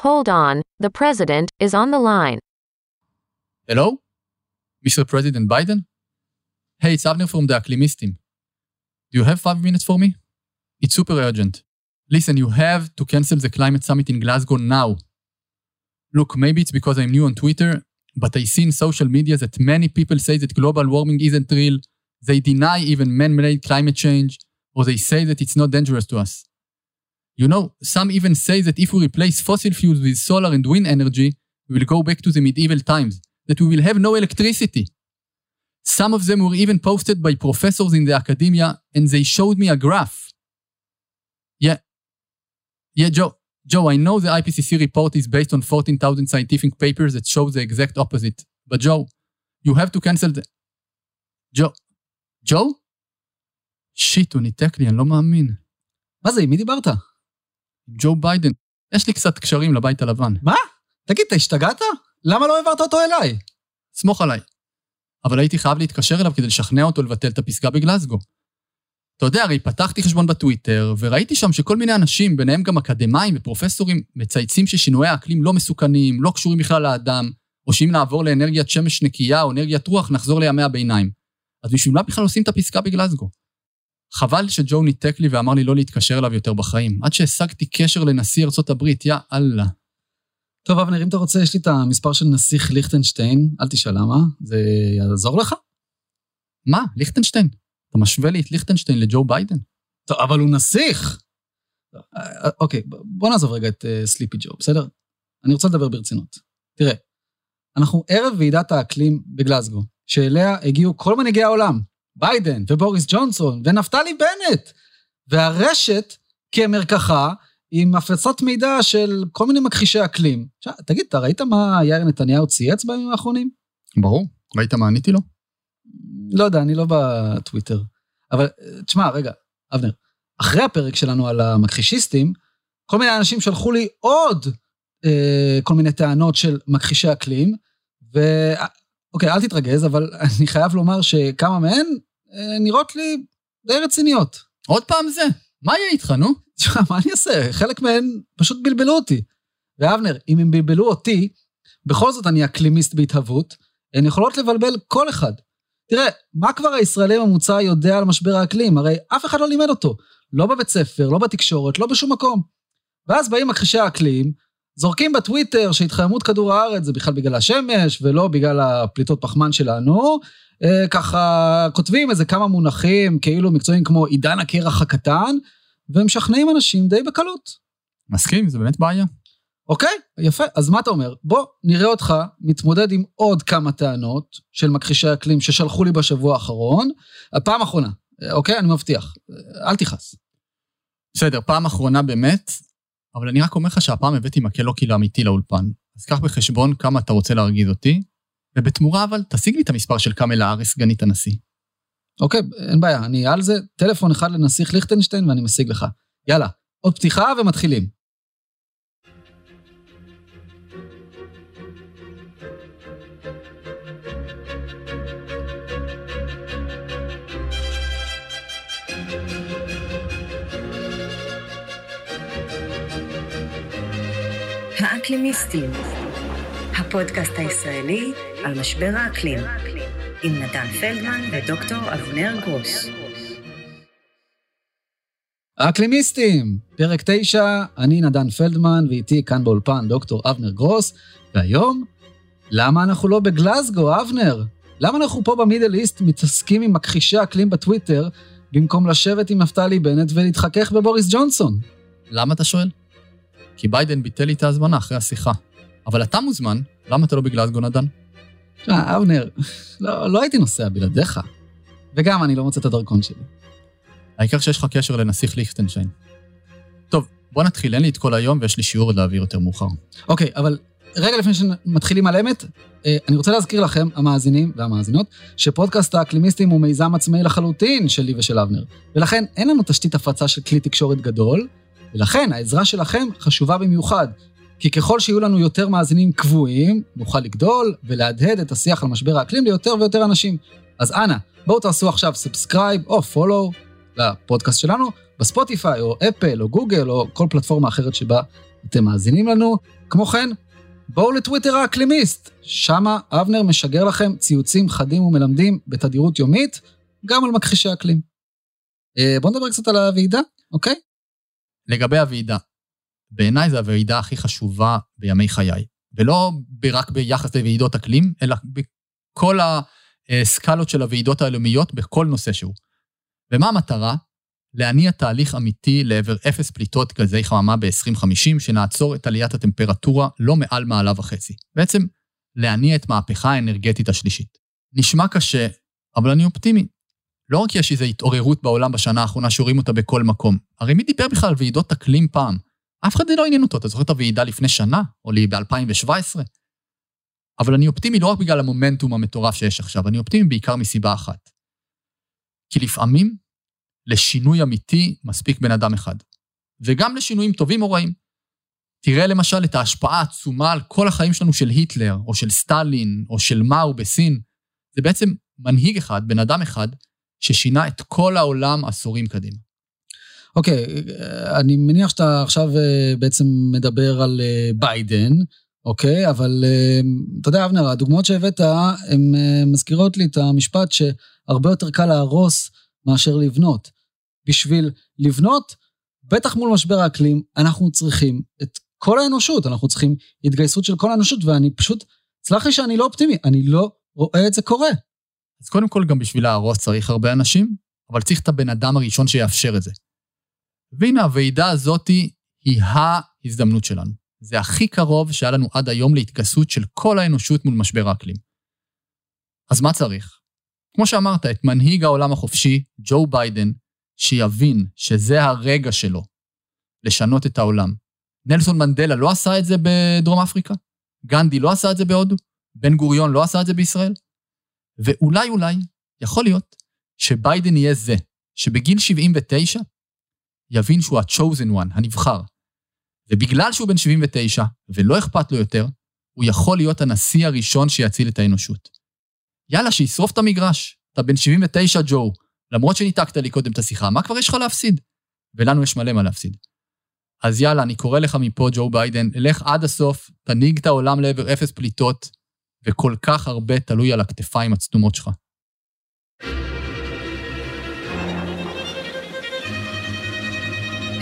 Hold on, the president is on the line. Hello? Mr. President Biden? Hey, it's Avner from the Acclimistim. Do you have five minutes for me? It's super urgent. Listen, you have to cancel the climate summit in Glasgow now. Look, maybe it's because I'm new on Twitter, but I see in social media that many people say that global warming isn't real. They deny even man-made climate change, or they say that it's not dangerous to us. You know, some even say that if we replace fossil fuels with solar and wind energy, we will go back to the medieval times, that we will have no electricity. Some of them were even posted by professors in the academia, and they showed me a graph. Yeah. Yeah, Joe. Joe, I know the IPCC report is based on 14,000 scientific papers that show the exact opposite. But Joe, you have to cancel the... Joe. Joe? שיט, הוא ניתק לי, אני לא מאמין. מה זה, עם מי דיברת? ג'ו ביידן. יש לי קצת קשרים לבית הלבן. מה? תגיד, אתה השתגעת? למה לא העברת אותו אליי? סמוך עליי. אבל הייתי חייב להתקשר אליו כדי לשכנע אותו לבטל את הפסגה בגלסגו. אתה יודע, הרי פתחתי חשבון בטוויטר, וראיתי שם שכל מיני אנשים, ביניהם גם אקדמאים ופרופסורים, מצייצים ששינויי האקלים לא מסוכנים, לא קשורים בכלל לאדם, או שאם נעבור לאנרגיית שמש נקייה או אנרגיית רוח, נחזור לימי הביניים. אז בשביל מה בכלל עושים את הפסקה בגלסגו? חבל שג'ו ניתק לי ואמר לי לא להתקשר אליו יותר בחיים, עד שהשגתי קשר לנשיא ארצות הברית, יא אללה. טוב, אבנר, אם אתה רוצה, יש לי את המספר של נסיך ליכטנשטיין, אל תשאל למה, זה יעזור לך? מה, ליכטנשטיין? אתה משווה לי את ליכטנשטיין לג'ו ביידן? טוב, אבל הוא נסיך. אוקיי, בוא נעזוב רגע את סליפי ג'ו, בסדר? אני רוצה לדבר ברצינות. תראה, אנחנו ערב ועידת האקלים בגלסגו, שאליה הגיעו כל מנהיגי העולם, ביידן ובוריס ג'ונסון ונפתלי בנט, והרשת כמרקחה עם הפצת מידע של כל מיני מכחישי אקלים. עכשיו, תגיד, אתה ראית מה יאיר נתניהו צייץ בימים האחרונים? ברור. ראית מה עניתי לו? לא יודע, אני לא בטוויטר. אבל תשמע, רגע, אבנר, אחרי הפרק שלנו על המכחישיסטים, כל מיני אנשים שלחו לי עוד אה, כל מיני טענות של מכחישי אקלים, ו... אוקיי, אל תתרגז, אבל אני חייב לומר שכמה מהן נראות לי די רציניות. עוד פעם זה? מה יהיה איתך, נו? תשמע, מה אני אעשה? חלק מהן פשוט בלבלו אותי. ואבנר, אם הם בלבלו אותי, בכל זאת אני אקלימיסט בהתהוות, הן יכולות לבלבל כל אחד. תראה, מה כבר הישראלי הממוצע יודע על משבר האקלים? הרי אף אחד לא לימד אותו. לא בבית ספר, לא בתקשורת, לא בשום מקום. ואז באים מכחישי האקלים, זורקים בטוויטר שהתחממות כדור הארץ זה בכלל בגלל השמש, ולא בגלל הפליטות פחמן שלנו. אה, ככה כותבים איזה כמה מונחים, כאילו מקצועיים כמו עידן הקרח הקטן, ומשכנעים אנשים די בקלות. מסכים, זה באמת בעיה. אוקיי, יפה. אז מה אתה אומר? בוא נראה אותך מתמודד עם עוד כמה טענות של מכחישי אקלים ששלחו לי בשבוע האחרון. הפעם האחרונה, אוקיי? אני מבטיח. אל תכעס. בסדר, פעם אחרונה באמת, אבל אני רק אומר לך שהפעם הבאתי מקל לא כאילו אמיתי לאולפן. אז קח בחשבון כמה אתה רוצה להרגיז אותי, ובתמורה אבל תשיג לי את המספר של קאמלה האריס, סגנית הנשיא. אוקיי, אין בעיה, אני על זה, טלפון אחד לנסיך ליכטנשטיין ואני משיג לך. יאללה, עוד פתיחה ומתחילים. האקלימיסטים, הפודקאסט הישראלי על משבר האקלים, עם נתן פלדמן ודוקטור אבנר גרוס. האקלימיסטים, פרק 9, אני נתן פלדמן ואיתי כאן באולפן דוקטור אבנר גרוס, והיום, למה אנחנו לא בגלסגו, אבנר? למה אנחנו פה ב Middle East מתעסקים עם מכחישי אקלים בטוויטר, במקום לשבת עם נפתלי בנט ולהתחכך בבוריס ג'ונסון? למה אתה שואל? כי ביידן ביטל לי את ההזמנה אחרי השיחה. אבל אתה מוזמן, למה אתה לא בגלסגו נדן? תשמע, אבנר, לא, לא הייתי נוסע בלעדיך. וגם אני לא מוצא את הדרכון שלי. העיקר שיש לך קשר לנסיך ליכטנשיין. טוב, בוא נתחיל, אין לי את כל היום ויש לי שיעור עוד להעביר יותר מאוחר. אוקיי, אבל רגע לפני שמתחילים על אמת, אה, אני רוצה להזכיר לכם, המאזינים והמאזינות, שפודקאסט האקלימיסטים הוא מיזם עצמאי לחלוטין שלי ושל אבנר. ולכן אין לנו תשתית הפצה של כלי תקשורת גדול, ולכן העזרה שלכם חשובה במיוחד. כי ככל שיהיו לנו יותר מאזינים קבועים, נוכל לגדול ולהדהד את השיח על משבר האקלים ליותר ויותר אנשים. אז אנא, בואו תעשו עכשיו subscribe או follow לפודקאסט שלנו, בספוטיפיי, או אפל, או גוגל, או כל פלטפורמה אחרת שבה אתם מאזינים לנו. כמו כן, בואו לטוויטר האקלימיסט, שמה אבנר משגר לכם ציוצים חדים ומלמדים בתדירות יומית, גם על מכחישי אקלים. אה, בואו נדבר קצת על הוועידה, אוקיי? לגבי הוועידה, בעיניי זו הוועידה הכי חשובה בימי חיי. ולא רק ביחס לוועידות אקלים, אלא בכל הסקלות של הוועידות הלאומיות בכל נושא שהוא. ומה המטרה? להניע תהליך אמיתי לעבר אפס פליטות גזי חממה ב-2050, שנעצור את עליית הטמפרטורה לא מעל מעלה וחצי. בעצם, להניע את מהפכה האנרגטית השלישית. נשמע קשה, אבל אני אופטימי. לא רק יש איזו התעוררות בעולם בשנה האחרונה שרואים אותה בכל מקום, הרי מי דיבר בכלל על ועידות אקלים פעם? אף אחד לא עניין אותו, אתה זוכר את הוועידה לפני שנה, או לי ב-2017? אבל אני אופטימי לא רק בגלל המומנטום המטורף שיש עכשיו, אני אופטימי בעיקר מסיבה אחת. כי לפעמים, לשינוי אמיתי מספיק בן אדם אחד. וגם לשינויים טובים או רעים. תראה למשל את ההשפעה העצומה על כל החיים שלנו של היטלר, או של סטלין, או של מאו בסין. זה בעצם מנהיג אחד, בן אדם אחד, ששינה את כל העולם עשורים קדימה. אוקיי, אני מניח שאתה עכשיו אה, בעצם מדבר על אה, ביידן, אוקיי? אבל אה, אתה יודע, אבנר, הדוגמאות שהבאת, הן מזכירות לי את המשפט שהרבה יותר קל להרוס מאשר לבנות. בשביל לבנות, בטח מול משבר האקלים, אנחנו צריכים את כל האנושות, אנחנו צריכים התגייסות של כל האנושות, ואני פשוט, סלח לי שאני לא אופטימי, אני לא רואה את זה קורה. אז קודם כל, גם בשביל להרוס צריך הרבה אנשים, אבל צריך את הבן אדם הראשון שיאפשר את זה. והנה, הוועידה הזאת היא ההזדמנות שלנו. זה הכי קרוב שהיה לנו עד היום להתגייסות של כל האנושות מול משבר האקלים. אז מה צריך? כמו שאמרת, את מנהיג העולם החופשי, ג'ו ביידן, שיבין שזה הרגע שלו לשנות את העולם. נלסון מנדלה לא עשה את זה בדרום אפריקה? גנדי לא עשה את זה בהודו? בן גוריון לא עשה את זה בישראל? ואולי אולי, יכול להיות, שביידן יהיה זה, שבגיל 79 יבין שהוא ה-chosen one, הנבחר. ובגלל שהוא בן 79 ולא אכפת לו יותר, הוא יכול להיות הנשיא הראשון שיציל את האנושות. יאללה, שישרוף את המגרש. אתה בן 79, ג'ו, למרות שניתקת לי קודם את השיחה, מה כבר יש לך להפסיד? ולנו יש מלא מה להפסיד. אז יאללה, אני קורא לך מפה, ג'ו ביידן, לך עד הסוף, תנהיג את העולם לעבר אפס פליטות, וכל כך הרבה תלוי על הכתפיים הצדומות שלך.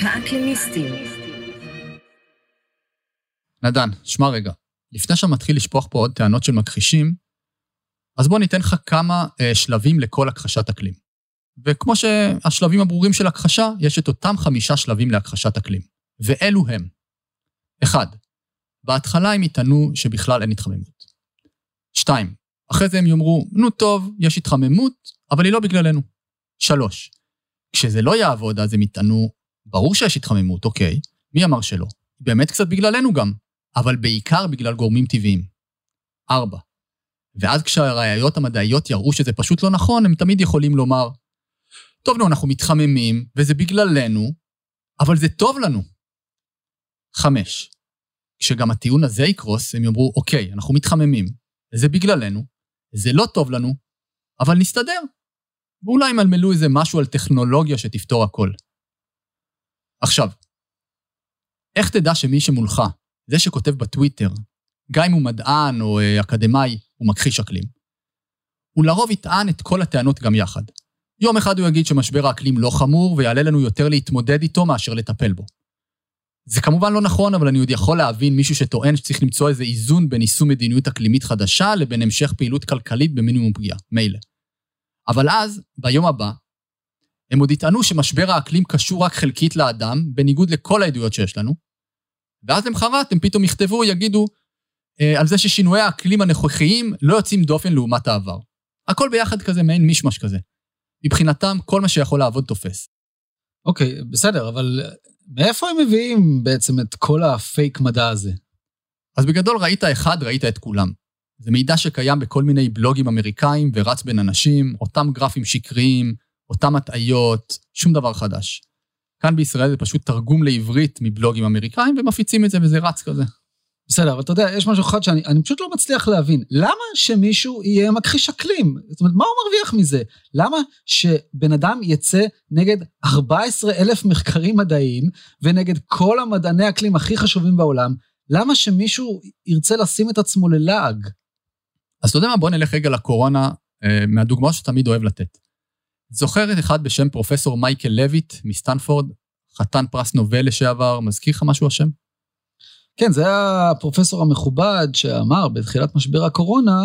האקלימיסטים. נדן, שמע רגע, לפני שאתה מתחיל לשפוך פה עוד טענות של מכחישים, אז בוא ניתן לך כמה אה, שלבים לכל הכחשת אקלים. וכמו שהשלבים הברורים של הכחשה, יש את אותם חמישה שלבים להכחשת אקלים. ואלו הם. אחד, בהתחלה הם יטענו שבכלל אין התחממות. שתיים, אחרי זה הם יאמרו, נו טוב, יש התחממות, אבל היא לא בגללנו. שלוש, כשזה לא יעבוד, אז הם יטענו, ברור שיש התחממות, אוקיי, מי אמר שלא? באמת קצת בגללנו גם, אבל בעיקר בגלל גורמים טבעיים. ארבע, ואז כשהראיות המדעיות יראו שזה פשוט לא נכון, הם תמיד יכולים לומר, טוב, נו, אנחנו מתחממים, וזה בגללנו, אבל זה טוב לנו. חמש, כשגם הטיעון הזה יקרוס, הם יאמרו, אוקיי, אנחנו מתחממים, זה בגללנו, זה לא טוב לנו, אבל נסתדר. ואולי ימלמלו איזה משהו על טכנולוגיה שתפתור הכל. עכשיו, איך תדע שמי שמולך, זה שכותב בטוויטר, גם אם הוא מדען או אה, אקדמאי, הוא מכחיש אקלים, הוא לרוב יטען את כל הטענות גם יחד. יום אחד הוא יגיד שמשבר האקלים לא חמור ויעלה לנו יותר להתמודד איתו מאשר לטפל בו. זה כמובן לא נכון, אבל אני עוד יכול להבין מישהו שטוען שצריך למצוא איזה איזון בין יישום מדיניות אקלימית חדשה לבין המשך פעילות כלכלית במינימום פגיעה, מילא. אבל אז, ביום הבא, הם עוד יטענו שמשבר האקלים קשור רק חלקית לאדם, בניגוד לכל העדויות שיש לנו, ואז למחרת הם פתאום יכתבו, יגידו, אה, על זה ששינויי האקלים הנוכחיים לא יוצאים דופן לעומת העבר. הכל ביחד כזה, מעין מישמש כזה. מבחינתם, כל מה שיכול לעבוד תופס. אוקיי, okay, בסדר, אבל מאיפה הם מביאים בעצם את כל הפייק מדע הזה? אז בגדול ראית אחד, ראית את כולם. זה מידע שקיים בכל מיני בלוגים אמריקאים ורץ בין אנשים, אותם גרפים שקריים, אותם הטעיות, שום דבר חדש. כאן בישראל זה פשוט תרגום לעברית מבלוגים אמריקאים ומפיצים את זה וזה רץ כזה. בסדר, אבל אתה יודע, יש משהו אחד שאני אני פשוט לא מצליח להבין. למה שמישהו יהיה מכחיש אקלים? זאת אומרת, מה הוא מרוויח מזה? למה שבן אדם יצא נגד 14 אלף מחקרים מדעיים ונגד כל המדעני אקלים הכי חשובים בעולם? למה שמישהו ירצה לשים את עצמו ללעג? אז אתה יודע מה, בוא נלך רגע לקורונה, אה, מהדוגמאות שתמיד אוהב לתת. זוכר את אחד בשם פרופסור מייקל לויט מסטנפורד, חתן פרס נובל לשעבר, מזכיר לך משהו השם? כן, זה היה הפרופסור המכובד שאמר בתחילת משבר הקורונה,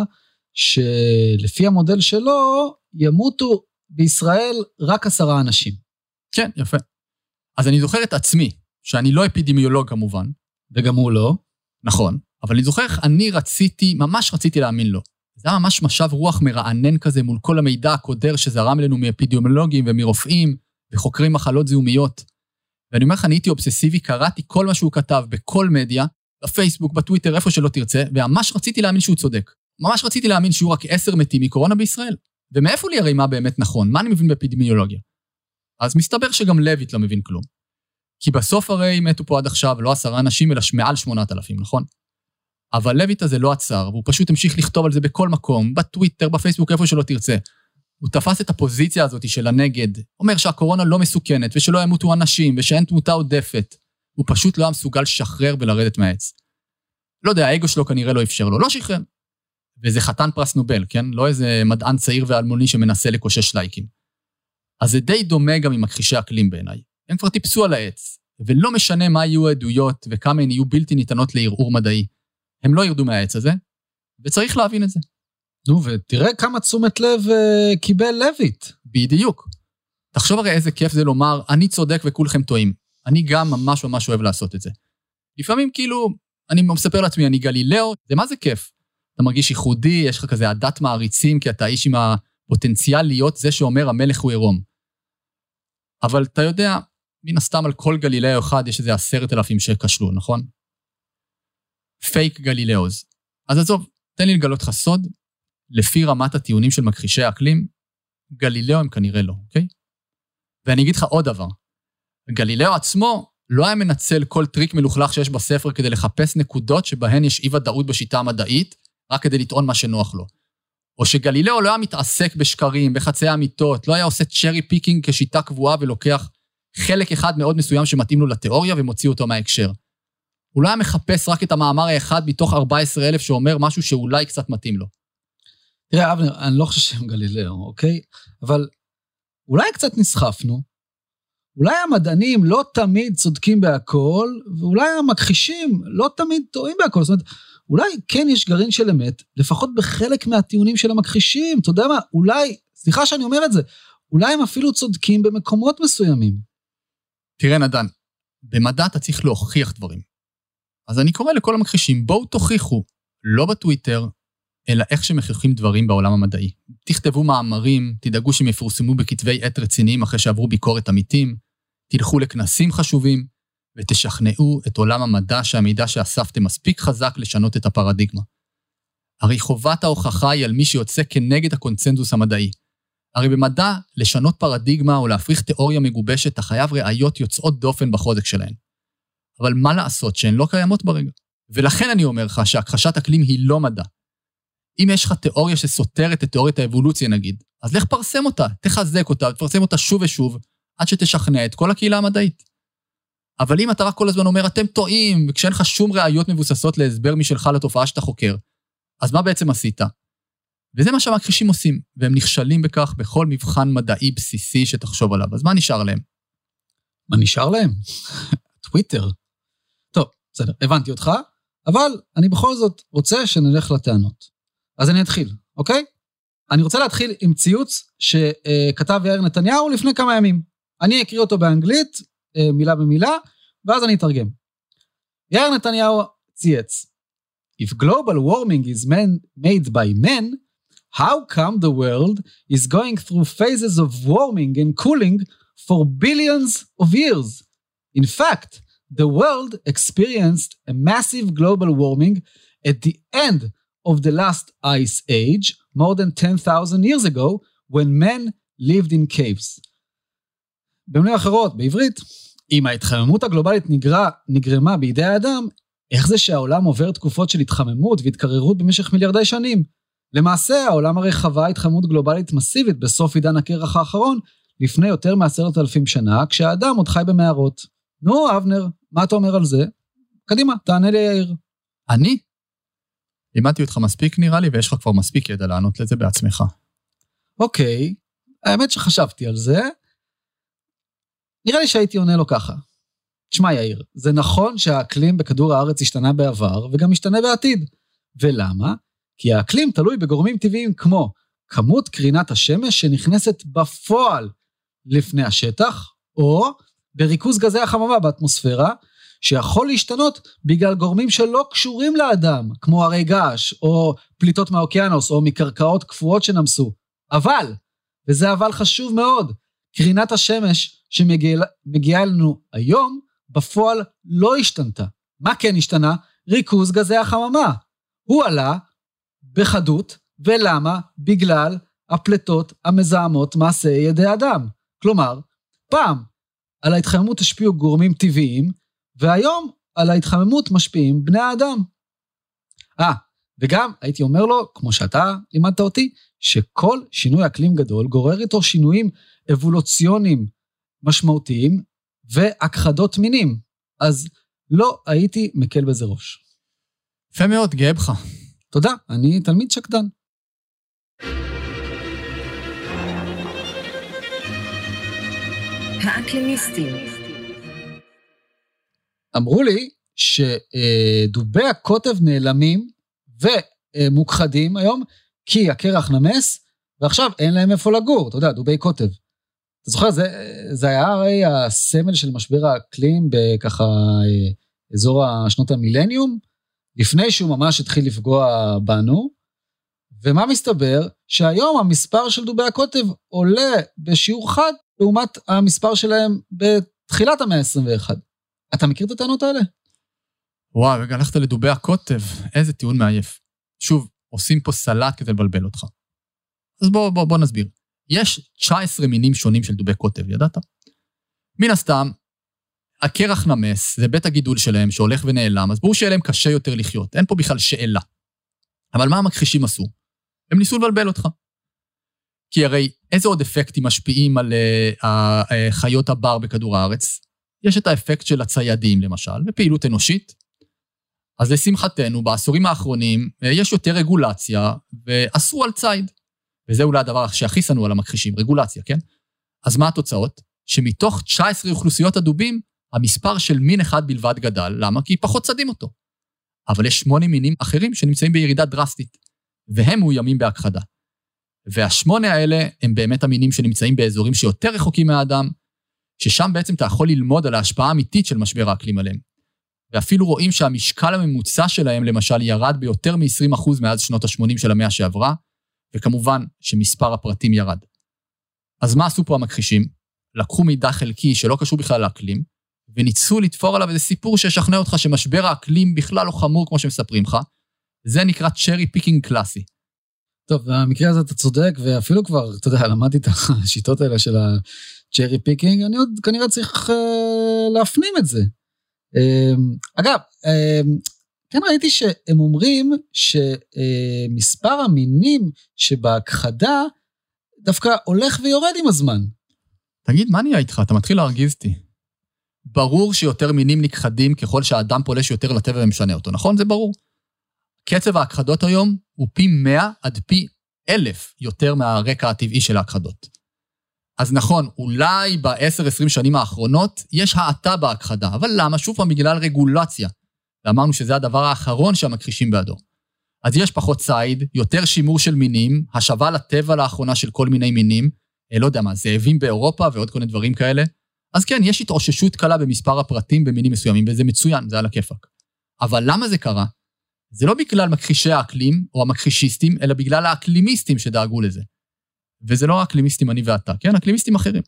שלפי המודל שלו, ימותו בישראל רק עשרה אנשים. כן, יפה. אז אני זוכר את עצמי, שאני לא אפידמיולוג כמובן. וגם הוא לא. נכון, אבל אני זוכר איך אני רציתי, ממש רציתי להאמין לו. זה היה ממש משב רוח מרענן כזה מול כל המידע הקודר שזרם אלינו מאפידמיולוגים ומרופאים וחוקרי מחלות זיהומיות. ואני אומר לך, אני הייתי אובססיבי, קראתי כל מה שהוא כתב בכל מדיה, בפייסבוק, בטוויטר, איפה שלא תרצה, וממש רציתי להאמין שהוא צודק. ממש רציתי להאמין שיהיו רק עשר מתים מקורונה בישראל. ומאיפה לי הרי מה באמת נכון? מה אני מבין באפידמיולוגיה? אז מסתבר שגם לויט לא מבין כלום. כי בסוף הרי מתו פה עד עכשיו לא עשרה אנשים, אלא מעל שמונת אלפים, נכון? אבל לויט הזה לא עצר, והוא פשוט המשיך לכתוב על זה בכל מקום, בטוויטר, בפייסבוק, איפה שלא תרצה. הוא תפס את הפוזיציה הזאת של הנגד, אומר שהקורונה לא מסוכנת, ושלא ימותו אנשים, ושאין תמותה עודפת. הוא פשוט לא היה מסוגל לשחרר ולרדת מהעץ. לא יודע, האגו שלו כנראה לא אפשר לו, לא שחרר. וזה חתן פרס נובל, כן? לא איזה מדען צעיר ואלמוני שמנסה לקושש לייקים. אז זה די דומה גם עם מכחישי אקלים בעיניי. הם כבר טיפסו על העץ, ולא משנה מה יהיו העדויות וכמה הן יהיו בלתי ניתנות לערעור מדעי. הם לא ירדו מהעץ הזה, וצריך להבין את זה. נו, ותראה כמה תשומת לב uh, קיבל לויט. בדיוק. תחשוב הרי איזה כיף זה לומר, אני צודק וכולכם טועים. אני גם ממש ממש אוהב לעשות את זה. לפעמים כאילו, אני מספר לעצמי, אני גלילאו, זה מה זה כיף. אתה מרגיש ייחודי, יש לך כזה עדת מעריצים, כי אתה איש עם הפוטנציאל להיות זה שאומר המלך הוא עירום. אבל אתה יודע, מן הסתם על כל גלילאו אחד יש איזה עשרת אלפים שכשלו, נכון? פייק גלילאוז. אז עזוב, תן לי לגלות לך סוד, לפי רמת הטיעונים של מכחישי האקלים, גלילאו הם כנראה לא, אוקיי? ואני אגיד לך עוד דבר, גלילאו עצמו לא היה מנצל כל טריק מלוכלך שיש בספר כדי לחפש נקודות שבהן יש אי-ודאות בשיטה המדעית, רק כדי לטעון מה שנוח לו. או שגלילאו לא היה מתעסק בשקרים, בחצאי אמיתות, לא היה עושה cherry picking כשיטה קבועה ולוקח חלק אחד מאוד מסוים שמתאים לו לתיאוריה ומוציא אותו מההקשר. הוא לא היה מחפש רק את המאמר האחד מתוך 14,000 שאומר משהו שאולי קצת מתאים לו. תראה, אבנר, אני לא חושב שהם גלילאו, אוקיי? אבל אולי קצת נסחפנו, אולי המדענים לא תמיד צודקים בהכל, ואולי המכחישים לא תמיד טועים בהכל. זאת אומרת, אולי כן יש גרעין של אמת, לפחות בחלק מהטיעונים של המכחישים. אתה יודע מה, אולי, סליחה שאני אומר את זה, אולי הם אפילו צודקים במקומות מסוימים. תראה, נדן, במדע אתה צריך להוכיח דברים. אז אני קורא לכל המכחישים, בואו תוכיחו, לא בטוויטר, אלא איך שמכריחים דברים בעולם המדעי. תכתבו מאמרים, תדאגו שהם יפורסמו בכתבי עת רציניים אחרי שעברו ביקורת עמיתים, תלכו לכנסים חשובים, ותשכנעו את עולם המדע שהמידע שאספתם מספיק חזק לשנות את הפרדיגמה. הרי חובת ההוכחה היא על מי שיוצא כנגד הקונצנזוס המדעי. הרי במדע, לשנות פרדיגמה או להפריך תיאוריה מגובשת, אתה חייב ראיות יוצאות דופן בחוזק שלהן. אבל מה לעשות שהן לא קיימות ברגע? ולכן אני אומר לך שהכחשת אקלים היא לא מדע. אם יש לך תיאוריה שסותרת את תיאוריית האבולוציה נגיד, אז לך פרסם אותה, תחזק אותה, תפרסם אותה שוב ושוב, עד שתשכנע את כל הקהילה המדעית. אבל אם אתה רק כל הזמן אומר, אתם טועים, וכשאין לך שום ראיות מבוססות להסבר משלך לתופעה שאתה חוקר, אז מה בעצם עשית? וזה מה שהמכחישים עושים, והם נכשלים בכך בכל מבחן מדעי בסיסי שתחשוב עליו. אז מה נשאר להם? מה נשאר להם? טוויטר. טוב, בסדר, הבנתי אותך, אבל אני בכל זאת רוצה שנלך לטענות. אז אני אתחיל, אוקיי? אני רוצה להתחיל עם ציוץ שכתב יאיר נתניהו לפני כמה ימים. אני אקריא אותו באנגלית, אה, מילה במילה, ואז אני אתרגם. יאיר נתניהו צייץ, If global warming is man, made by men, how come the world is going through phases of warming and cooling for billions of years? In fact, the world experienced a massive global warming at the end of the last ice age, more than 10,000 years ago, when men lived in caves. במילים אחרות, בעברית, אם ההתחממות הגלובלית נגרה, נגרמה בידי האדם, איך זה שהעולם עובר תקופות של התחממות והתקררות במשך מיליארדי שנים? למעשה, העולם הרי חווה התחממות גלובלית מסיבית בסוף עידן הקרח האחרון, לפני יותר מעשרת אלפים שנה, כשהאדם עוד חי במערות. נו, אבנר, מה אתה אומר על זה? קדימה, תענה לי יאיר. אני? לימדתי אותך מספיק נראה לי, ויש לך כבר מספיק ידע לענות לזה בעצמך. אוקיי, האמת שחשבתי על זה. נראה לי שהייתי עונה לו ככה. תשמע, יאיר, זה נכון שהאקלים בכדור הארץ השתנה בעבר וגם ישתנה בעתיד. ולמה? כי האקלים תלוי בגורמים טבעיים כמו כמות קרינת השמש שנכנסת בפועל לפני השטח, או בריכוז גזי החממה באטמוספירה, שיכול להשתנות בגלל גורמים שלא קשורים לאדם, כמו הרי געש, או פליטות מהאוקיינוס, או מקרקעות קפואות שנמסו. אבל, וזה אבל חשוב מאוד, קרינת השמש שמגיעה אלינו היום, בפועל לא השתנתה. מה כן השתנה? ריכוז גזי החממה. הוא עלה בחדות, ולמה? בגלל הפליטות המזהמות מעשה ידי אדם. כלומר, פעם על ההתחממות השפיעו גורמים טבעיים, והיום על ההתחממות משפיעים בני האדם. אה, וגם הייתי אומר לו, כמו שאתה לימדת אותי, שכל שינוי אקלים גדול גורר איתו שינויים אבולוציוניים משמעותיים והכחדות מינים. אז לא הייתי מקל בזה ראש. יפה מאוד, גאה בך. תודה, אני תלמיד שקדן. האקלימיסטים, אמרו לי שדובי הקוטב נעלמים ומוכחדים היום כי הקרח נמס, ועכשיו אין להם איפה לגור, אתה יודע, דובי קוטב. אתה זוכר, זה, זה היה הרי הסמל של משבר האקלים בככה אה, אזור השנות המילניום, לפני שהוא ממש התחיל לפגוע בנו, ומה מסתבר? שהיום המספר של דובי הקוטב עולה בשיעור חד לעומת המספר שלהם בתחילת המאה ה-21. אתה מכיר את הטענות האלה? וואו, רגע, הלכת לדובי הקוטב, איזה טיעון מעייף. שוב, עושים פה סלט כדי לבלבל אותך. אז בוא, בוא, בוא נסביר. יש 19 מינים שונים של דובי קוטב, ידעת? מן הסתם, הקרח נמס, זה בית הגידול שלהם שהולך ונעלם, אז ברור שיהיה להם קשה יותר לחיות, אין פה בכלל שאלה. אבל מה המכחישים עשו? הם ניסו לבלבל אותך. כי הרי איזה עוד אפקטים משפיעים על uh, uh, חיות הבר בכדור הארץ? יש את האפקט של הציידים, למשל, ופעילות אנושית. אז לשמחתנו, בעשורים האחרונים uh, יש יותר רגולציה, ואסרו על ציד. וזה אולי הדבר שהכי שנוא על המכחישים, רגולציה, כן? אז מה התוצאות? שמתוך 19 אוכלוסיות הדובים, המספר של מין אחד בלבד גדל. למה? כי פחות צדים אותו. אבל יש שמונה מינים אחרים שנמצאים בירידה דרסטית, והם מאוימים בהכחדה. והשמונה האלה הם באמת המינים שנמצאים באזורים שיותר רחוקים מהאדם, ששם בעצם אתה יכול ללמוד על ההשפעה האמיתית של משבר האקלים עליהם. ואפילו רואים שהמשקל הממוצע שלהם, למשל, ירד ביותר מ-20% מאז שנות ה-80 של המאה שעברה, וכמובן שמספר הפרטים ירד. אז מה עשו פה המכחישים? לקחו מידע חלקי שלא קשור בכלל לאקלים, וניסו לתפור עליו איזה סיפור שישכנע אותך שמשבר האקלים בכלל לא חמור כמו שמספרים לך. זה נקרא cherry picking קלאסי. טוב, במקרה הזה אתה צודק, ואפילו כבר, אתה יודע, למדתי את השיטות האלה של ה cherry picking, אני עוד כנראה צריך אה, להפנים את זה. אה, אגב, אה, כן ראיתי שהם אומרים שמספר uh, המינים שבהכחדה דווקא הולך ויורד עם הזמן. תגיד, מה נהיה איתך? אתה מתחיל להרגיז אותי. ברור שיותר מינים נכחדים ככל שהאדם פולש יותר לטבע ומשנה אותו, נכון? זה ברור. קצב ההכחדות היום הוא פי 100 עד פי 1,000 יותר מהרקע הטבעי של ההכחדות. אז נכון, אולי ב-10-20 שנים האחרונות יש האטה בהכחדה, אבל למה? שוב פעם, בגלל רגולציה. ואמרנו שזה הדבר האחרון שהמכחישים בעדו. אז יש פחות ציד, יותר שימור של מינים, השבה לטבע לאחרונה של כל מיני מינים, אה, לא יודע מה, זאבים באירופה ועוד כל מיני דברים כאלה. אז כן, יש התאוששות קלה במספר הפרטים במינים מסוימים, וזה מצוין, זה על הכיפאק. אבל למה זה קרה? זה לא בגלל מכחישי האקלים או המכחישיסטים, אלא בגלל האקלימיסטים שדאגו לזה. וזה לא האקלימיסטים אני ואתה, כן? אקלימיסטים אחרים.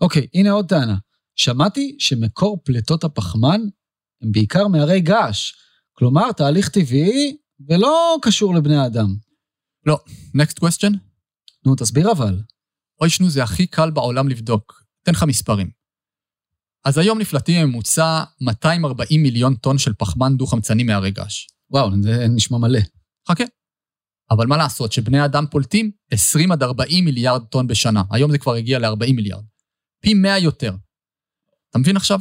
אוקיי, הנה עוד טענה. שמעתי שמקור פליטות הפחמן הם בעיקר מהרי געש. כלומר, תהליך טבעי ולא קשור לבני האדם. לא. next question? נו, תסביר אבל. אוי, שנו, זה הכי קל בעולם לבדוק. אתן לך מספרים. אז היום נפלטים בממוצע 240 מיליון טון של פחמן דו-חמצני מהרי געש. וואו, זה נשמע מלא. חכה. אבל מה לעשות שבני אדם פולטים 20 עד 40 מיליארד טון בשנה. היום זה כבר הגיע ל-40 מיליארד. פי 100 יותר. אתה מבין עכשיו?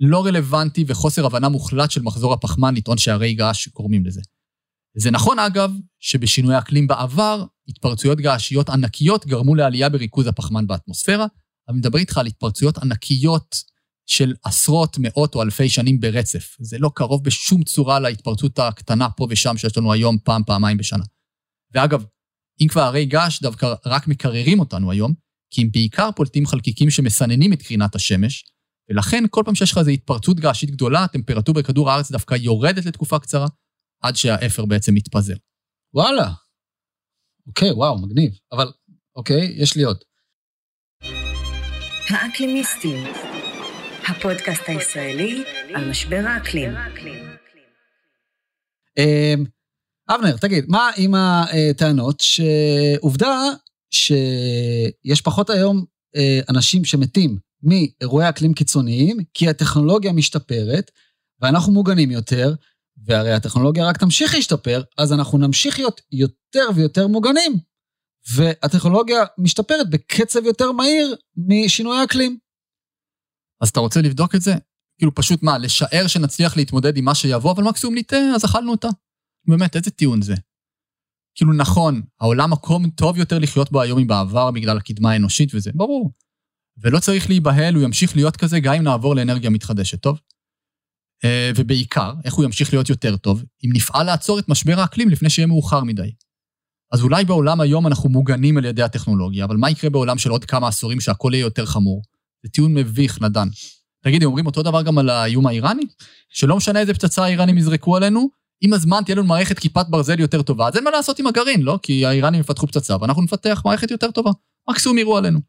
לא רלוונטי וחוסר הבנה מוחלט של מחזור הפחמן לטעון שהרי געש גורמים לזה. זה נכון, אגב, שבשינוי אקלים בעבר, התפרצויות געשיות ענקיות גרמו לעלייה בריכוז הפחמן באטמוספירה, אבל אני מדבר איתך על התפרצויות ענקיות של עשרות, מאות או אלפי שנים ברצף. זה לא קרוב בשום צורה להתפרצות הקטנה פה ושם שיש לנו היום פעם, פעמיים בשנה. ואגב, אם כבר הרי געש דווקא רק מקררים אותנו היום, כי הם בעיקר פולטים חלקיקים שמסננים את קרינת השמש, ולכן כל פעם שיש לך איזו התפרצות געשית גדולה, הטמפרטורה בכדור הארץ דווקא יורדת לתקופה קצרה, עד שהאפר בעצם מתפזר. וואלה. אוקיי, וואו, מגניב. אבל, אוקיי, יש לי עוד. האקלימיסטים, הפודקאסט הישראלי על משבר האקלים. אבנר, תגיד, מה עם הטענות שעובדה שיש פחות היום אה, אנשים שמתים מאירועי אקלים קיצוניים, כי הטכנולוגיה משתפרת, ואנחנו מוגנים יותר, והרי הטכנולוגיה רק תמשיך להשתפר, אז אנחנו נמשיך להיות יותר ויותר מוגנים. והטכנולוגיה משתפרת בקצב יותר מהיר משינוי האקלים. אז אתה רוצה לבדוק את זה? כאילו פשוט מה, לשער שנצליח להתמודד עם מה שיבוא, אבל מקסימום נטעה, אז אכלנו אותה. באמת, איזה טיעון זה? כאילו נכון, העולם מקום טוב יותר לחיות בו היום מבעבר בגלל הקדמה האנושית וזה, ברור. ולא צריך להיבהל, הוא ימשיך להיות כזה גם אם נעבור לאנרגיה מתחדשת, טוב? אה, ובעיקר, איך הוא ימשיך להיות יותר טוב, אם נפעל לעצור את משבר האקלים לפני שיהיה מאוחר מדי. אז אולי בעולם היום אנחנו מוגנים על ידי הטכנולוגיה, אבל מה יקרה בעולם של עוד כמה עשורים שהכל יהיה יותר חמור? זה טיעון מביך, נדן. תגידי, אומרים אותו דבר גם על האיום האיראני? שלא משנה איזה פצצה האיראנים יזרקו עלינו, עם הזמן תהיה לנו מערכת כיפת ברזל יותר טובה, אז אין מה לעשות עם הגרעין, לא? כי האיראנים יפתחו פצצה ואנחנו נפתח מערכת יותר טובה. מקסימום יראו עלינו.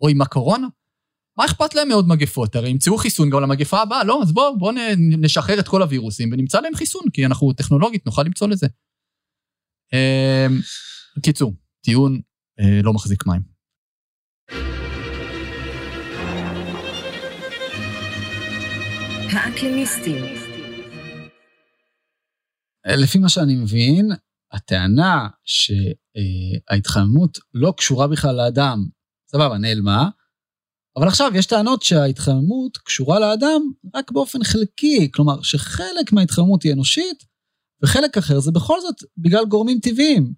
או עם הקורונה, מה אכפת להם מעוד מגפות? הרי ימצאו חיסון גם למגפה הבאה, לא? אז בואו בוא נשחרר את כל הווירוסים ונמצא להם חיסון, כי אנחנו טכנולוגית נוכל למצוא לזה. אמ, טיעון אה, לא מחזיק מים. האקלימיסטים, לפי מה שאני מבין, הטענה שההתחממות לא קשורה בכלל לאדם, סבבה, נעלמה, אבל עכשיו יש טענות שההתחממות קשורה לאדם רק באופן חלקי, כלומר שחלק מההתחממות היא אנושית, וחלק אחר זה בכל זאת בגלל גורמים טבעיים.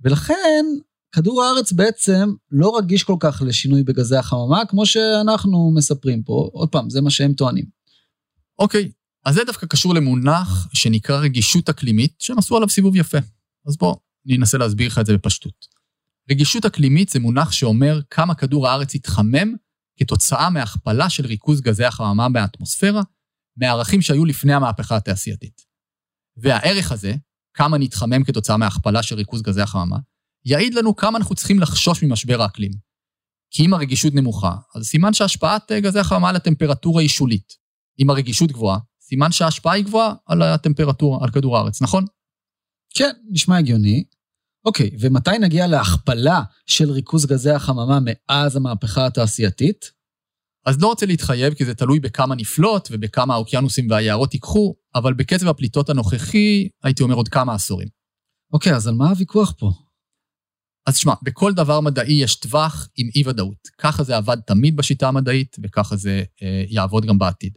ולכן כדור הארץ בעצם לא רגיש כל כך לשינוי בגזי החממה, כמו שאנחנו מספרים פה. עוד פעם, זה מה שהם טוענים. אוקיי, אז זה דווקא קשור למונח שנקרא רגישות אקלימית, שהם עשו עליו סיבוב יפה. אז בוא, אני אנסה להסביר לך את זה בפשטות. רגישות אקלימית זה מונח שאומר כמה כדור הארץ יתחמם כתוצאה מהכפלה של ריכוז גזי החממה באטמוספירה, מערכים שהיו לפני המהפכה התעשייתית. והערך הזה, כמה נתחמם כתוצאה מהכפלה של ריכוז גזי החממה, יעיד לנו כמה אנחנו צריכים לחשוש ממשבר האקלים. כי אם הרגישות נמוכה, אז סימן שהשפעת גזי החממה על הטמפרטורה היא שולית. אם הרגישות גבוהה, סימן שההשפעה היא גבוהה על הטמפרטורה, על כדור הארץ, נכון? כן, נשמע הגיוני. אוקיי, ומתי נגיע להכפלה של ריכוז גזי החממה מאז המהפכה התעשייתית? אז לא רוצה להתחייב, כי זה תלוי בכמה נפלוט ובכמה האוקיינוסים והיערות ייקחו, אבל בקצב הפליטות הנוכחי, הייתי אומר עוד כמה עשורים. אוקיי, אז על מה הוויכוח פה? אז שמע, בכל דבר מדעי יש טווח עם אי-ודאות. ככה זה עבד תמיד בשיטה המדעית, וככה זה אה, יעבוד גם בעתיד.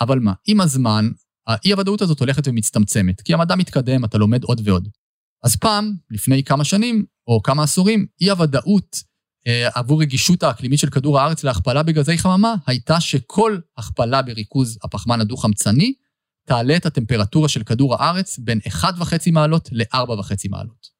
אבל מה, עם הזמן, האי-הוודאות הזאת הולכת ומצטמצמת, כי המדע מתקדם, אתה לומד עוד ועוד. אז פעם, לפני כמה שנים, או כמה עשורים, אי-הוודאות אה, עבור רגישות האקלימית של כדור הארץ להכפלה בגזי חממה, הייתה שכל הכפלה בריכוז הפחמן הדו-חמצני תעלה את הטמפרטורה של כדור הארץ בין 1.5 מעלות ל-4.5 מעלות.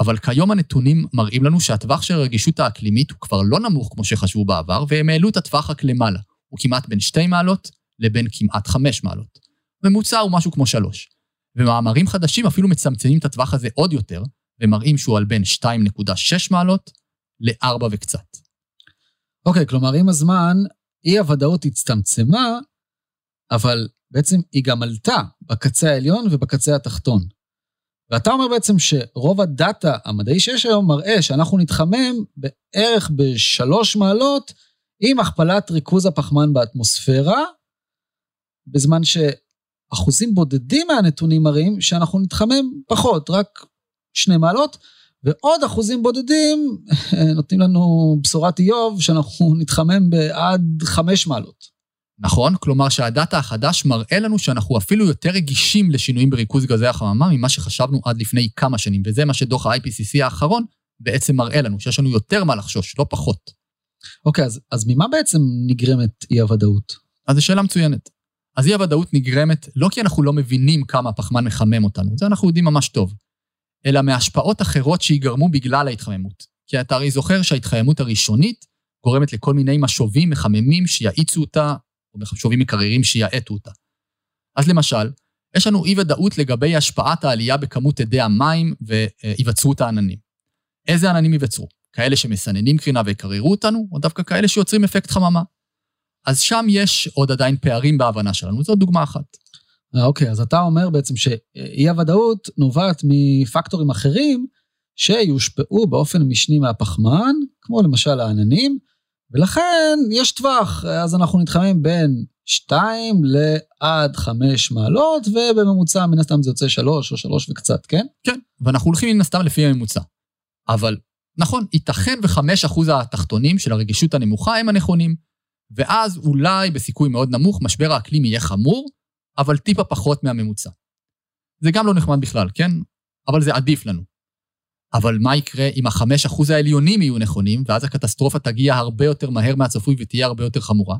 אבל כיום הנתונים מראים לנו שהטווח של הרגישות האקלימית הוא כבר לא נמוך כמו שחשבו בעבר, והם העלו את הטווח רק למעלה. הוא כמעט בין 2 מעלות לבין כמעט 5 מעלות. ממוצע הוא משהו כמו 3. ומאמרים חדשים אפילו מצמצמים את הטווח הזה עוד יותר, ומראים שהוא על בין 2.6 מעלות ל-4 וקצת. אוקיי, כלומר, עם הזמן, אי-הוודאות הצטמצמה, אבל בעצם היא גם עלתה בקצה העליון ובקצה התחתון. ואתה אומר בעצם שרוב הדאטה המדעי שיש היום מראה שאנחנו נתחמם בערך בשלוש מעלות, עם הכפלת ריכוז הפחמן באטמוספירה, בזמן שאחוזים בודדים מהנתונים מראים שאנחנו נתחמם פחות, רק שני מעלות, ועוד אחוזים בודדים נותנים לנו בשורת איוב שאנחנו נתחמם בעד חמש מעלות. נכון? כלומר שהדאטה החדש מראה לנו שאנחנו אפילו יותר רגישים לשינויים בריכוז גזי החממה ממה שחשבנו עד לפני כמה שנים, וזה מה שדוח ה-IPCC האחרון בעצם מראה לנו, שיש לנו יותר מה לחשוש, לא פחות. אוקיי, אז, אז ממה בעצם נגרמת אי-הוודאות? אז זו שאלה מצוינת. אז אי-הוודאות נגרמת לא כי אנחנו לא מבינים כמה הפחמן מחמם אותנו, זה אנחנו יודעים ממש טוב, אלא מהשפעות אחרות שיגרמו בגלל ההתחממות. כי אתה הרי זוכר שההתחממות הראשונית גורמת לכל מיני משובים מחממים שיאיצו אותה, או משובים מקררים שיאטו אותה. אז למשל, יש לנו אי-ודאות לגבי השפעת העלייה בכמות אדי המים והיווצרות העננים. איזה עננים ייווצרו? כאלה שמסננים קרינה ויקררו אותנו, או דווקא כאלה שיוצרים אפקט חממה? אז שם יש עוד עדיין פערים בהבנה שלנו, זו דוגמה אחת. אה, אוקיי, אז אתה אומר בעצם שאי הוודאות נובעת מפקטורים אחרים שיושפעו באופן משני מהפחמן, כמו למשל העננים, ולכן יש טווח, אז אנחנו נתחמם בין 2 לעד 5 מעלות, ובממוצע מן הסתם זה יוצא 3 או 3 וקצת, כן? כן, ואנחנו הולכים מן הסתם לפי הממוצע. אבל נכון, ייתכן ו-5% התחתונים של הרגישות הנמוכה הם הנכונים, ואז אולי בסיכוי מאוד נמוך משבר האקלים יהיה חמור, אבל טיפה פחות מהממוצע. זה גם לא נחמד בכלל, כן? אבל זה עדיף לנו. אבל מה יקרה אם החמש אחוז העליונים יהיו נכונים, ואז הקטסטרופה תגיע הרבה יותר מהר מהצפוי ותהיה הרבה יותר חמורה?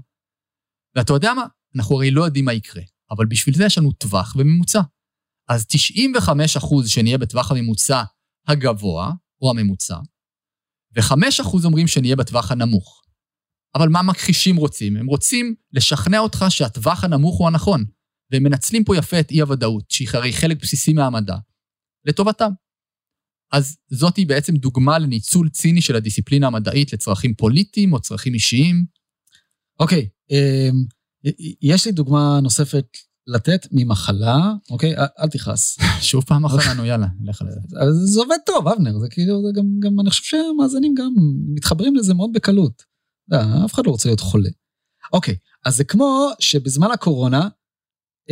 ואתה יודע מה? אנחנו הרי לא יודעים מה יקרה, אבל בשביל זה יש לנו טווח וממוצע. אז 95 אחוז שנהיה בטווח הממוצע הגבוה, או הממוצע, ו-5 אחוז אומרים שנהיה בטווח הנמוך. אבל מה מכחישים רוצים? הם רוצים לשכנע אותך שהטווח הנמוך הוא הנכון, והם מנצלים פה יפה את אי-הוודאות, שהיא הרי חלק בסיסי מהמדע, לטובתם. אז זאת היא בעצם דוגמה לניצול ציני של הדיסציפלינה המדעית לצרכים פוליטיים או צרכים אישיים. אוקיי, אמ, יש לי דוגמה נוספת לתת ממחלה, אוקיי? אל תכעס. שוב פעם אחת לנו, יאללה, לך לזה. זה עובד טוב, אבנר, זה כאילו, זה גם, גם, אני חושב שהמאזינים גם מתחברים לזה מאוד בקלות. לא, אף אחד לא רוצה להיות חולה. אוקיי, אז זה כמו שבזמן הקורונה,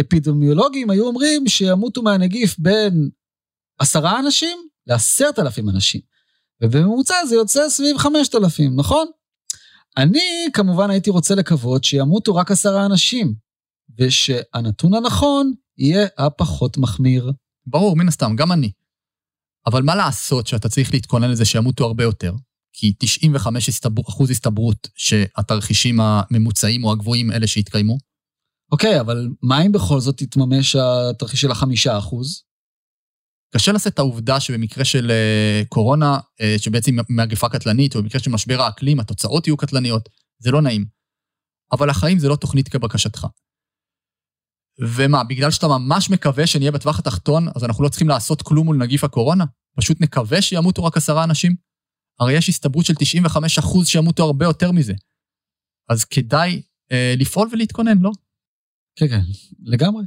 אפידמיולוגים היו אומרים שימותו מהנגיף בין עשרה אנשים לעשרת אלפים אנשים. ובממוצע זה יוצא סביב חמשת אלפים, נכון? אני כמובן הייתי רוצה לקוות שימותו רק עשרה אנשים, ושהנתון הנכון יהיה הפחות מחמיר. ברור, מן הסתם, גם אני. אבל מה לעשות שאתה צריך להתכונן לזה שימותו הרבה יותר? כי 95 הסתבר, אחוז הסתברות שהתרחישים הממוצעים או הגבוהים אלה שהתקיימו. אוקיי, אבל מה אם בכל זאת יתממש התרחיש של החמישה אחוז? קשה לשאת את העובדה שבמקרה של אה, קורונה, אה, שבעצם מגפה קטלנית, או במקרה של משבר האקלים, התוצאות יהיו קטלניות, זה לא נעים. אבל החיים זה לא תוכנית כבקשתך. ומה, בגלל שאתה ממש מקווה שנהיה בטווח התחתון, אז אנחנו לא צריכים לעשות כלום מול נגיף הקורונה? פשוט נקווה שימותו רק עשרה אנשים? הרי יש הסתברות של 95 אחוז שימותו הרבה יותר מזה. אז כדאי אה, לפעול ולהתכונן, לא? כן, כן, לגמרי.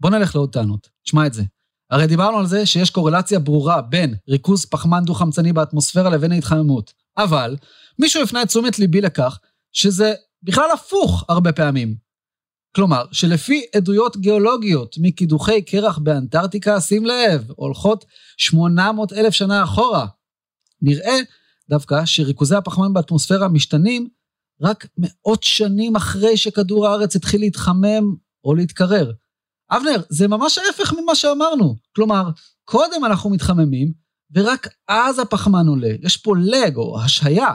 בוא נלך לעוד טענות. תשמע את זה. הרי דיברנו על זה שיש קורלציה ברורה בין ריכוז פחמן דו-חמצני באטמוספירה לבין ההתחממות. אבל מישהו הפנה את תשומת ליבי לכך שזה בכלל הפוך הרבה פעמים. כלומר, שלפי עדויות גיאולוגיות מקידוחי קרח באנטארקטיקה, שים לב, הולכות 800 אלף שנה אחורה, נראה דווקא שריכוזי הפחמן באטמוספירה משתנים רק מאות שנים אחרי שכדור הארץ התחיל להתחמם או להתקרר. אבנר, זה ממש ההפך ממה שאמרנו. כלומר, קודם אנחנו מתחממים, ורק אז הפחמן עולה. יש פה לג או השהיה.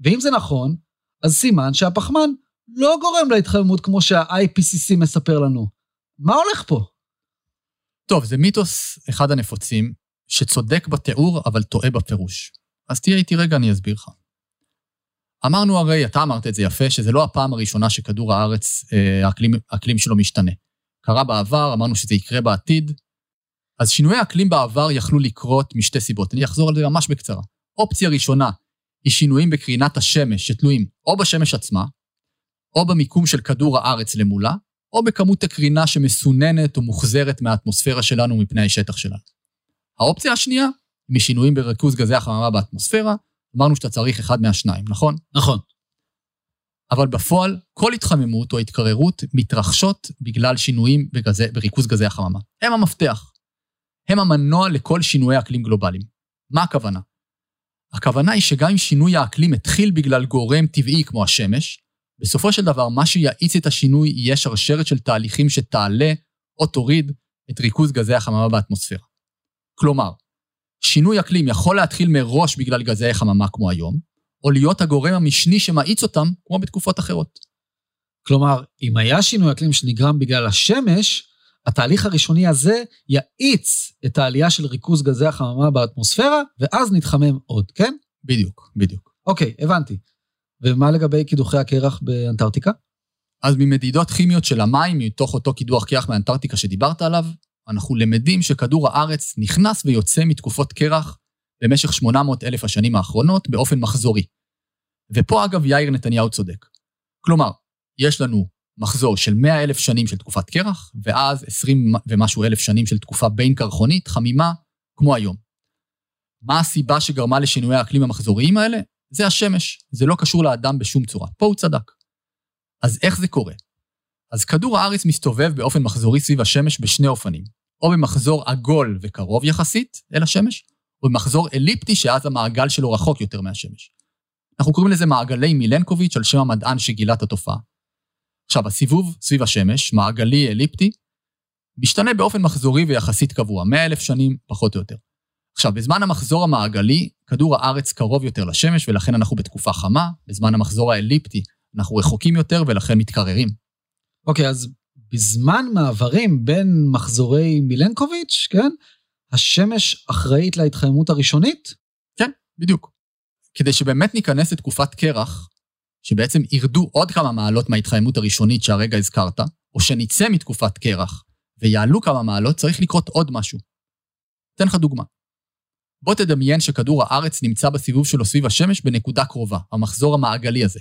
ואם זה נכון, אז סימן שהפחמן לא גורם להתחממות כמו שה-IPCC מספר לנו. מה הולך פה? טוב, זה מיתוס אחד הנפוצים, שצודק בתיאור, אבל טועה בפירוש. אז תהיה איתי רגע, אני אסביר לך. אמרנו הרי, אתה אמרת את זה יפה, שזה לא הפעם הראשונה שכדור הארץ, אה, האקלים, האקלים שלו משתנה. קרה בעבר, אמרנו שזה יקרה בעתיד. אז שינויי האקלים בעבר יכלו לקרות משתי סיבות. אני אחזור על זה ממש בקצרה. אופציה ראשונה היא שינויים בקרינת השמש שתלויים או בשמש עצמה, או במיקום של כדור הארץ למולה, או בכמות הקרינה שמסוננת או מוחזרת מהאטמוספירה שלנו מפני השטח שלנו. האופציה השנייה, משינויים בריכוז גזי החממה באטמוספירה, אמרנו שאתה צריך אחד מהשניים, נכון? נכון. אבל בפועל, כל התחממות או התקררות מתרחשות בגלל שינויים בגזי, בריכוז גזי החממה. הם המפתח. הם המנוע לכל שינויי אקלים גלובליים. מה הכוונה? הכוונה היא שגם אם שינוי האקלים התחיל בגלל גורם טבעי כמו השמש, בסופו של דבר מה שיאיץ את השינוי יהיה שרשרת של תהליכים שתעלה או תוריד את ריכוז גזי החממה באטמוספירה. כלומר, שינוי אקלים יכול להתחיל מראש בגלל גזי חממה כמו היום, או להיות הגורם המשני שמאיץ אותם, כמו בתקופות אחרות. כלומר, אם היה שינוי אקלים שנגרם בגלל השמש, התהליך הראשוני הזה יאיץ את העלייה של ריכוז גזי החממה באטמוספירה, ואז נתחמם עוד, כן? בדיוק, בדיוק. אוקיי, הבנתי. ומה לגבי קידוחי הקרח באנטארקטיקה? אז ממדידות כימיות של המים, מתוך אותו קידוח קרח מאנטארקטיקה שדיברת עליו, אנחנו למדים שכדור הארץ נכנס ויוצא מתקופות קרח במשך 800 אלף השנים האחרונות באופן מחזורי. ופה אגב יאיר נתניהו צודק. כלומר, יש לנו מחזור של 100 אלף שנים של תקופת קרח, ואז 20 ומשהו אלף שנים של תקופה בין קרחונית, חמימה, כמו היום. מה הסיבה שגרמה לשינויי האקלים המחזוריים האלה? זה השמש, זה לא קשור לאדם בשום צורה. פה הוא צדק. אז איך זה קורה? אז כדור הארץ מסתובב באופן מחזורי סביב השמש בשני אופנים, או במחזור עגול וקרוב יחסית אל השמש, או במחזור אליפטי שאז המעגל שלו רחוק יותר מהשמש. אנחנו קוראים לזה מעגלי מילנקוביץ' על שם המדען שגילה את התופעה. עכשיו, הסיבוב סביב השמש, מעגלי אליפטי, משתנה באופן מחזורי ויחסית קבוע, 100 אלף שנים פחות או יותר. עכשיו, בזמן המחזור המעגלי, כדור הארץ קרוב יותר לשמש ולכן אנחנו בתקופה חמה, בזמן המחזור האליפטי אנחנו רחוקים יותר ולכן מתקררים. אוקיי, אז בזמן מעברים בין מחזורי מילנקוביץ', כן? השמש אחראית להתחממות הראשונית? כן, בדיוק. כדי שבאמת ניכנס לתקופת קרח, שבעצם ירדו עוד כמה מעלות מההתחממות הראשונית שהרגע הזכרת, או שנצא מתקופת קרח ויעלו כמה מעלות, צריך לקרות עוד משהו. אתן לך דוגמה. בוא תדמיין שכדור הארץ נמצא בסיבוב שלו סביב השמש בנקודה קרובה, המחזור המעגלי הזה.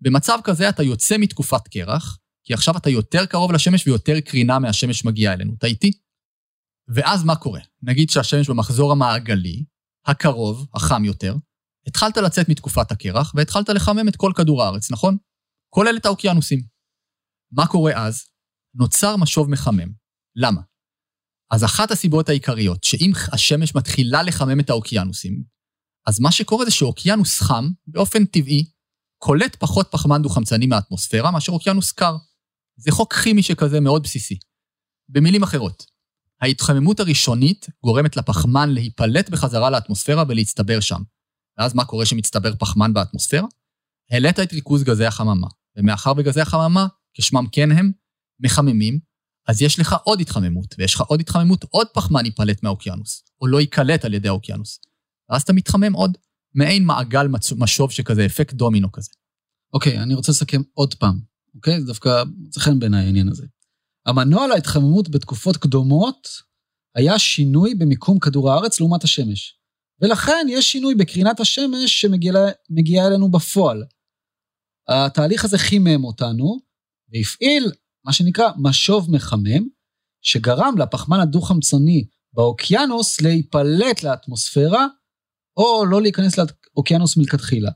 במצב כזה אתה יוצא מתקופת קרח, כי עכשיו אתה יותר קרוב לשמש ויותר קרינה מהשמש מגיעה אלינו. אתה איתי? ואז מה קורה? נגיד שהשמש במחזור המעגלי, הקרוב, החם יותר, התחלת לצאת מתקופת הקרח והתחלת לחמם את כל כדור הארץ, נכון? כולל את האוקיינוסים. מה קורה אז? נוצר משוב מחמם. למה? אז אחת הסיבות העיקריות, שאם השמש מתחילה לחמם את האוקיינוסים, אז מה שקורה זה שאוקיינוס חם, באופן טבעי, קולט פחות פחמן דו-חמצני מהאטמוספירה מאשר אוקיינוס קר. זה חוק כימי שכזה מאוד בסיסי. במילים אחרות, ההתחממות הראשונית גורמת לפחמן להיפלט בחזרה לאטמוספירה ולהצטבר שם. ואז מה קורה שמצטבר פחמן באטמוספירה? העלית את ריכוז גזי החממה, ומאחר וגזי החממה, כשמם כן הם, מחממים, אז יש לך עוד התחממות, ויש לך עוד התחממות, עוד פחמן ייפלט מהאוקיינוס, או לא ייקלט על ידי האוקיינוס. ואז אתה מתחמם עוד, מעין מעגל משוב שכזה, אפקט דומינו כזה. אוקיי, אני רוצה לסכם עוד פעם, אוקיי? זה דווקא מוצא חן בעיניי העניין הזה. המנוע להתחממות בתקופות קדומות היה שינוי במיקום כדור הארץ לעומת השמש. ולכן יש שינוי בקרינת השמש שמגיעה אלינו בפועל. התהליך הזה חימם אותנו, והפעיל מה שנקרא משוב מחמם, שגרם לפחמן הדו-חמצני באוקיינוס להיפלט לאטמוספירה, או לא להיכנס לאוקיינוס מלכתחילה.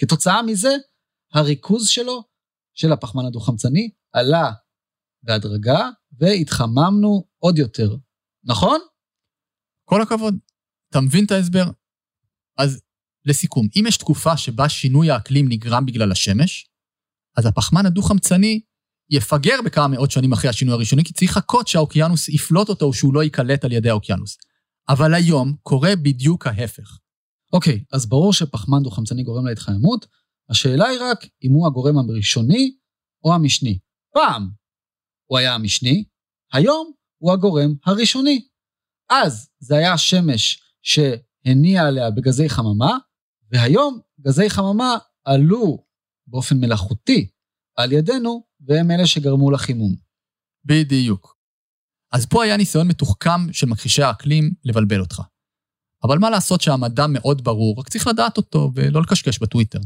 כתוצאה מזה, הריכוז שלו, של הפחמן הדו-חמצני, עלה בהדרגה, והתחממנו עוד יותר. נכון? כל הכבוד. אתה מבין את ההסבר? אז לסיכום, אם יש תקופה שבה שינוי האקלים נגרם בגלל השמש, אז הפחמן הדו-חמצני יפגר בכמה מאות שנים אחרי השינוי הראשוני, כי צריך לחכות שהאוקיינוס יפלוט אותו, שהוא לא ייקלט על ידי האוקיינוס. אבל היום קורה בדיוק ההפך. אוקיי, אז ברור שפחמן דו-חמצני גורם להתחממות, השאלה היא רק אם הוא הגורם הראשוני או המשני. פעם הוא היה המשני, היום הוא הגורם הראשוני. אז זה היה השמש שהניע עליה בגזי חממה, והיום גזי חממה עלו באופן מלאכותי על ידינו, והם אלה שגרמו לחימום. בדיוק. אז פה היה ניסיון מתוחכם של מכחישי האקלים לבלבל אותך. אבל מה לעשות שהמדע מאוד ברור, רק צריך לדעת אותו ולא לקשקש בטוויטר.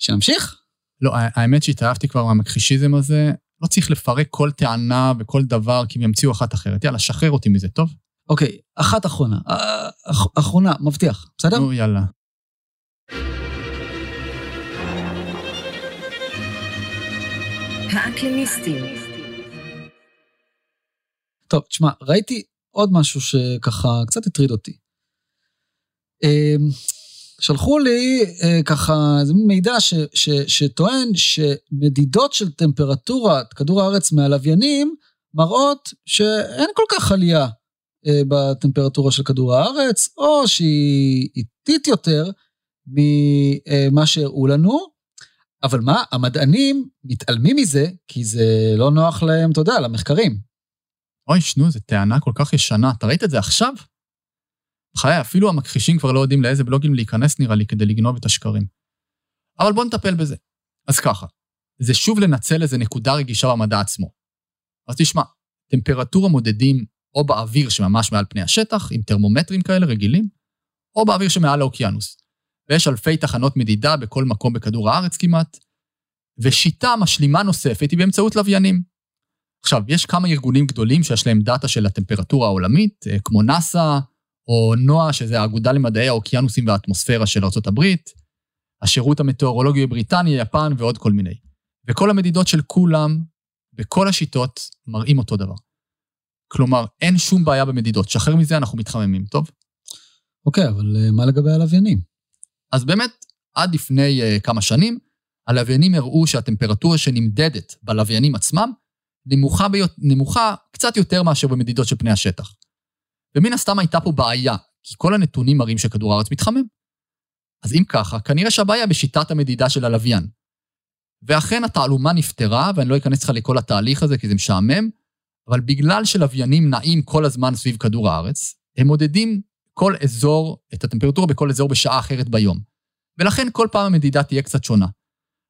שנמשיך? לא, האמת שהתאהבתי כבר מהמכחישיזם הזה, לא צריך לפרק כל טענה וכל דבר, כי הם ימציאו אחת אחרת. יאללה, שחרר אותי מזה, טוב? אוקיי, אחת אחרונה. אח, אחרונה, מבטיח, בסדר? נו, יאללה. האקלימיסטים. טוב, תשמע, ראיתי עוד משהו שככה קצת הטריד אותי. שלחו לי אה, ככה איזה מידע ש, ש, שטוען שמדידות של טמפרטורת כדור הארץ מהלוויינים מראות שאין כל כך עלייה אה, בטמפרטורה של כדור הארץ, או שהיא איטית יותר ממה שהראו לנו, אבל מה, המדענים מתעלמים מזה, כי זה לא נוח להם, אתה יודע, למחקרים. אוי, שנו, זו טענה כל כך ישנה. אתה ראית את זה עכשיו? בחיי, אפילו המכחישים כבר לא יודעים לאיזה בלוגים להיכנס, נראה לי, כדי לגנוב את השקרים. אבל בואו נטפל בזה. אז ככה, זה שוב לנצל איזה נקודה רגישה במדע עצמו. אז תשמע, טמפרטורה מודדים או באוויר שממש מעל פני השטח, עם טרמומטרים כאלה רגילים, או באוויר שמעל האוקיינוס. ויש אלפי תחנות מדידה בכל מקום בכדור הארץ כמעט, ושיטה משלימה נוספת היא באמצעות לוויינים. עכשיו, יש כמה ארגונים גדולים שיש להם דאטה של הטמפרטורה העולמית, אה, כמו נאס"א, או נועה, שזה האגודה למדעי האוקיינוסים והאטמוספירה של ארה"ב, השירות המטאורולוגי בבריטניה, יפן ועוד כל מיני. וכל המדידות של כולם, בכל השיטות, מראים אותו דבר. כלומר, אין שום בעיה במדידות. שחרר מזה, אנחנו מתחממים, טוב? אוקיי, אבל אה, מה לגבי הלוויינים? אז באמת, עד לפני uh, כמה שנים, הלוויינים הראו שהטמפרטורה שנמדדת בלוויינים עצמם נמוכה, ביות, נמוכה קצת יותר מאשר במדידות של פני השטח. ומן הסתם הייתה פה בעיה, כי כל הנתונים מראים שכדור הארץ מתחמם. אז אם ככה, כנראה שהבעיה בשיטת המדידה של הלוויין. ואכן התעלומה נפתרה, ואני לא אכנס לך לכל התהליך הזה כי זה משעמם, אבל בגלל שלוויינים נעים כל הזמן סביב כדור הארץ, הם מודדים כל אזור, את הטמפרטורה בכל אזור בשעה אחרת ביום. ולכן כל פעם המדידה תהיה קצת שונה.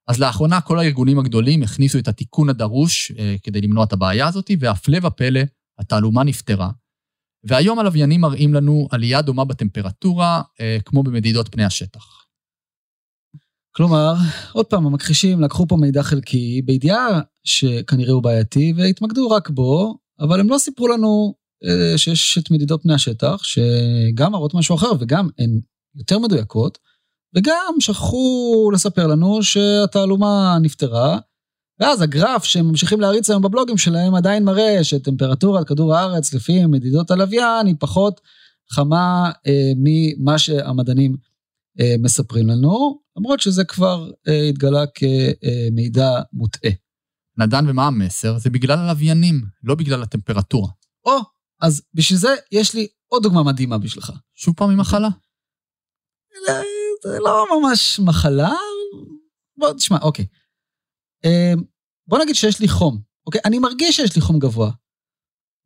אז לאחרונה כל הארגונים הגדולים הכניסו את התיקון הדרוש אה, כדי למנוע את הבעיה הזאת, והפלא ופלא, התעלומה נפתרה. והיום הלוויינים מראים לנו עלייה דומה בטמפרטורה, אה, כמו במדידות פני השטח. כלומר, עוד פעם, המכחישים לקחו פה מידע חלקי בידיעה שכנראה הוא בעייתי והתמקדו רק בו, אבל הם לא סיפרו לנו אה, שיש את מדידות פני השטח, שגם מראות משהו אחר וגם הן יותר מדויקות, וגם שכחו לספר לנו שהתעלומה נפתרה, ואז הגרף שהם ממשיכים להריץ היום בבלוגים שלהם עדיין מראה שטמפרטורת כדור הארץ לפי מדידות הלוויין היא פחות חמה אה, ממה שהמדענים אה, מספרים לנו, למרות שזה כבר אה, התגלה כמידע מוטעה. נדן, ומה המסר? זה בגלל הלוויינים, לא בגלל הטמפרטורה. או, אז בשביל זה יש לי עוד דוגמה מדהימה בשבילך. שוב פעם ממחלה? זה לא ממש מחלה, בוא תשמע, אוקיי. בוא נגיד שיש לי חום, אוקיי? אני מרגיש שיש לי חום גבוה.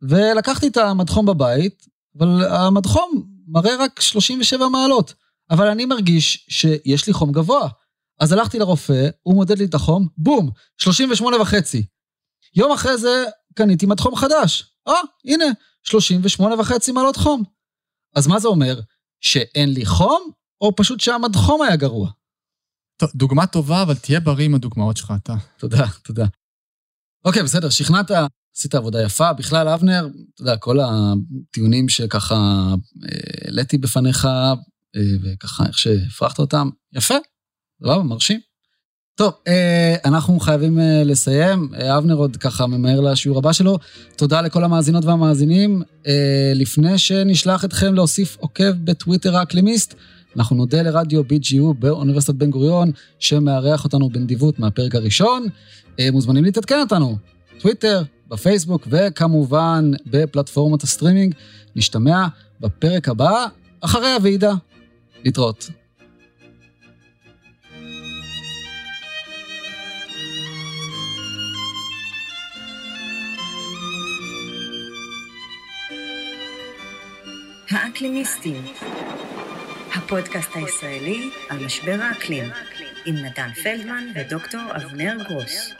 ולקחתי את המדחום בבית, אבל המדחום מראה רק 37 מעלות. אבל אני מרגיש שיש לי חום גבוה. אז הלכתי לרופא, הוא מודד לי את החום, בום, 38 וחצי. יום אחרי זה קניתי מדחום חדש. אה, הנה, 38 וחצי מעלות חום. אז מה זה אומר? שאין לי חום, או פשוט שהמדחום היה גרוע? דוגמה טובה, אבל תהיה בריא עם הדוגמאות שלך, אתה. תודה, תודה. אוקיי, בסדר, שכנעת, עשית עבודה יפה. בכלל, אבנר, אתה יודע, כל הטיעונים שככה אה, העליתי בפניך, אה, וככה איך שהפרחת אותם, יפה, סבבה, מרשים. טוב, אה, אנחנו חייבים לסיים. אבנר עוד ככה ממהר לשיעור הבא שלו. תודה לכל המאזינות והמאזינים. לפני שנשלח אתכם להוסיף עוקב בטוויטר האקלימיסט, אנחנו נודה לרדיו BGU באוניברסיטת בן גוריון, שמארח אותנו בנדיבות מהפרק הראשון. אה, מוזמנים להתעדכן איתנו, טוויטר, בפייסבוק, וכמובן בפלטפורמות הסטרימינג. נשתמע בפרק הבא, אחרי הוועידה. להתראות. האקלימיסטים הפודקאסט הישראלי על משבר האקלים, עם נתן פלדמן ודוקטור אבנר גרוס.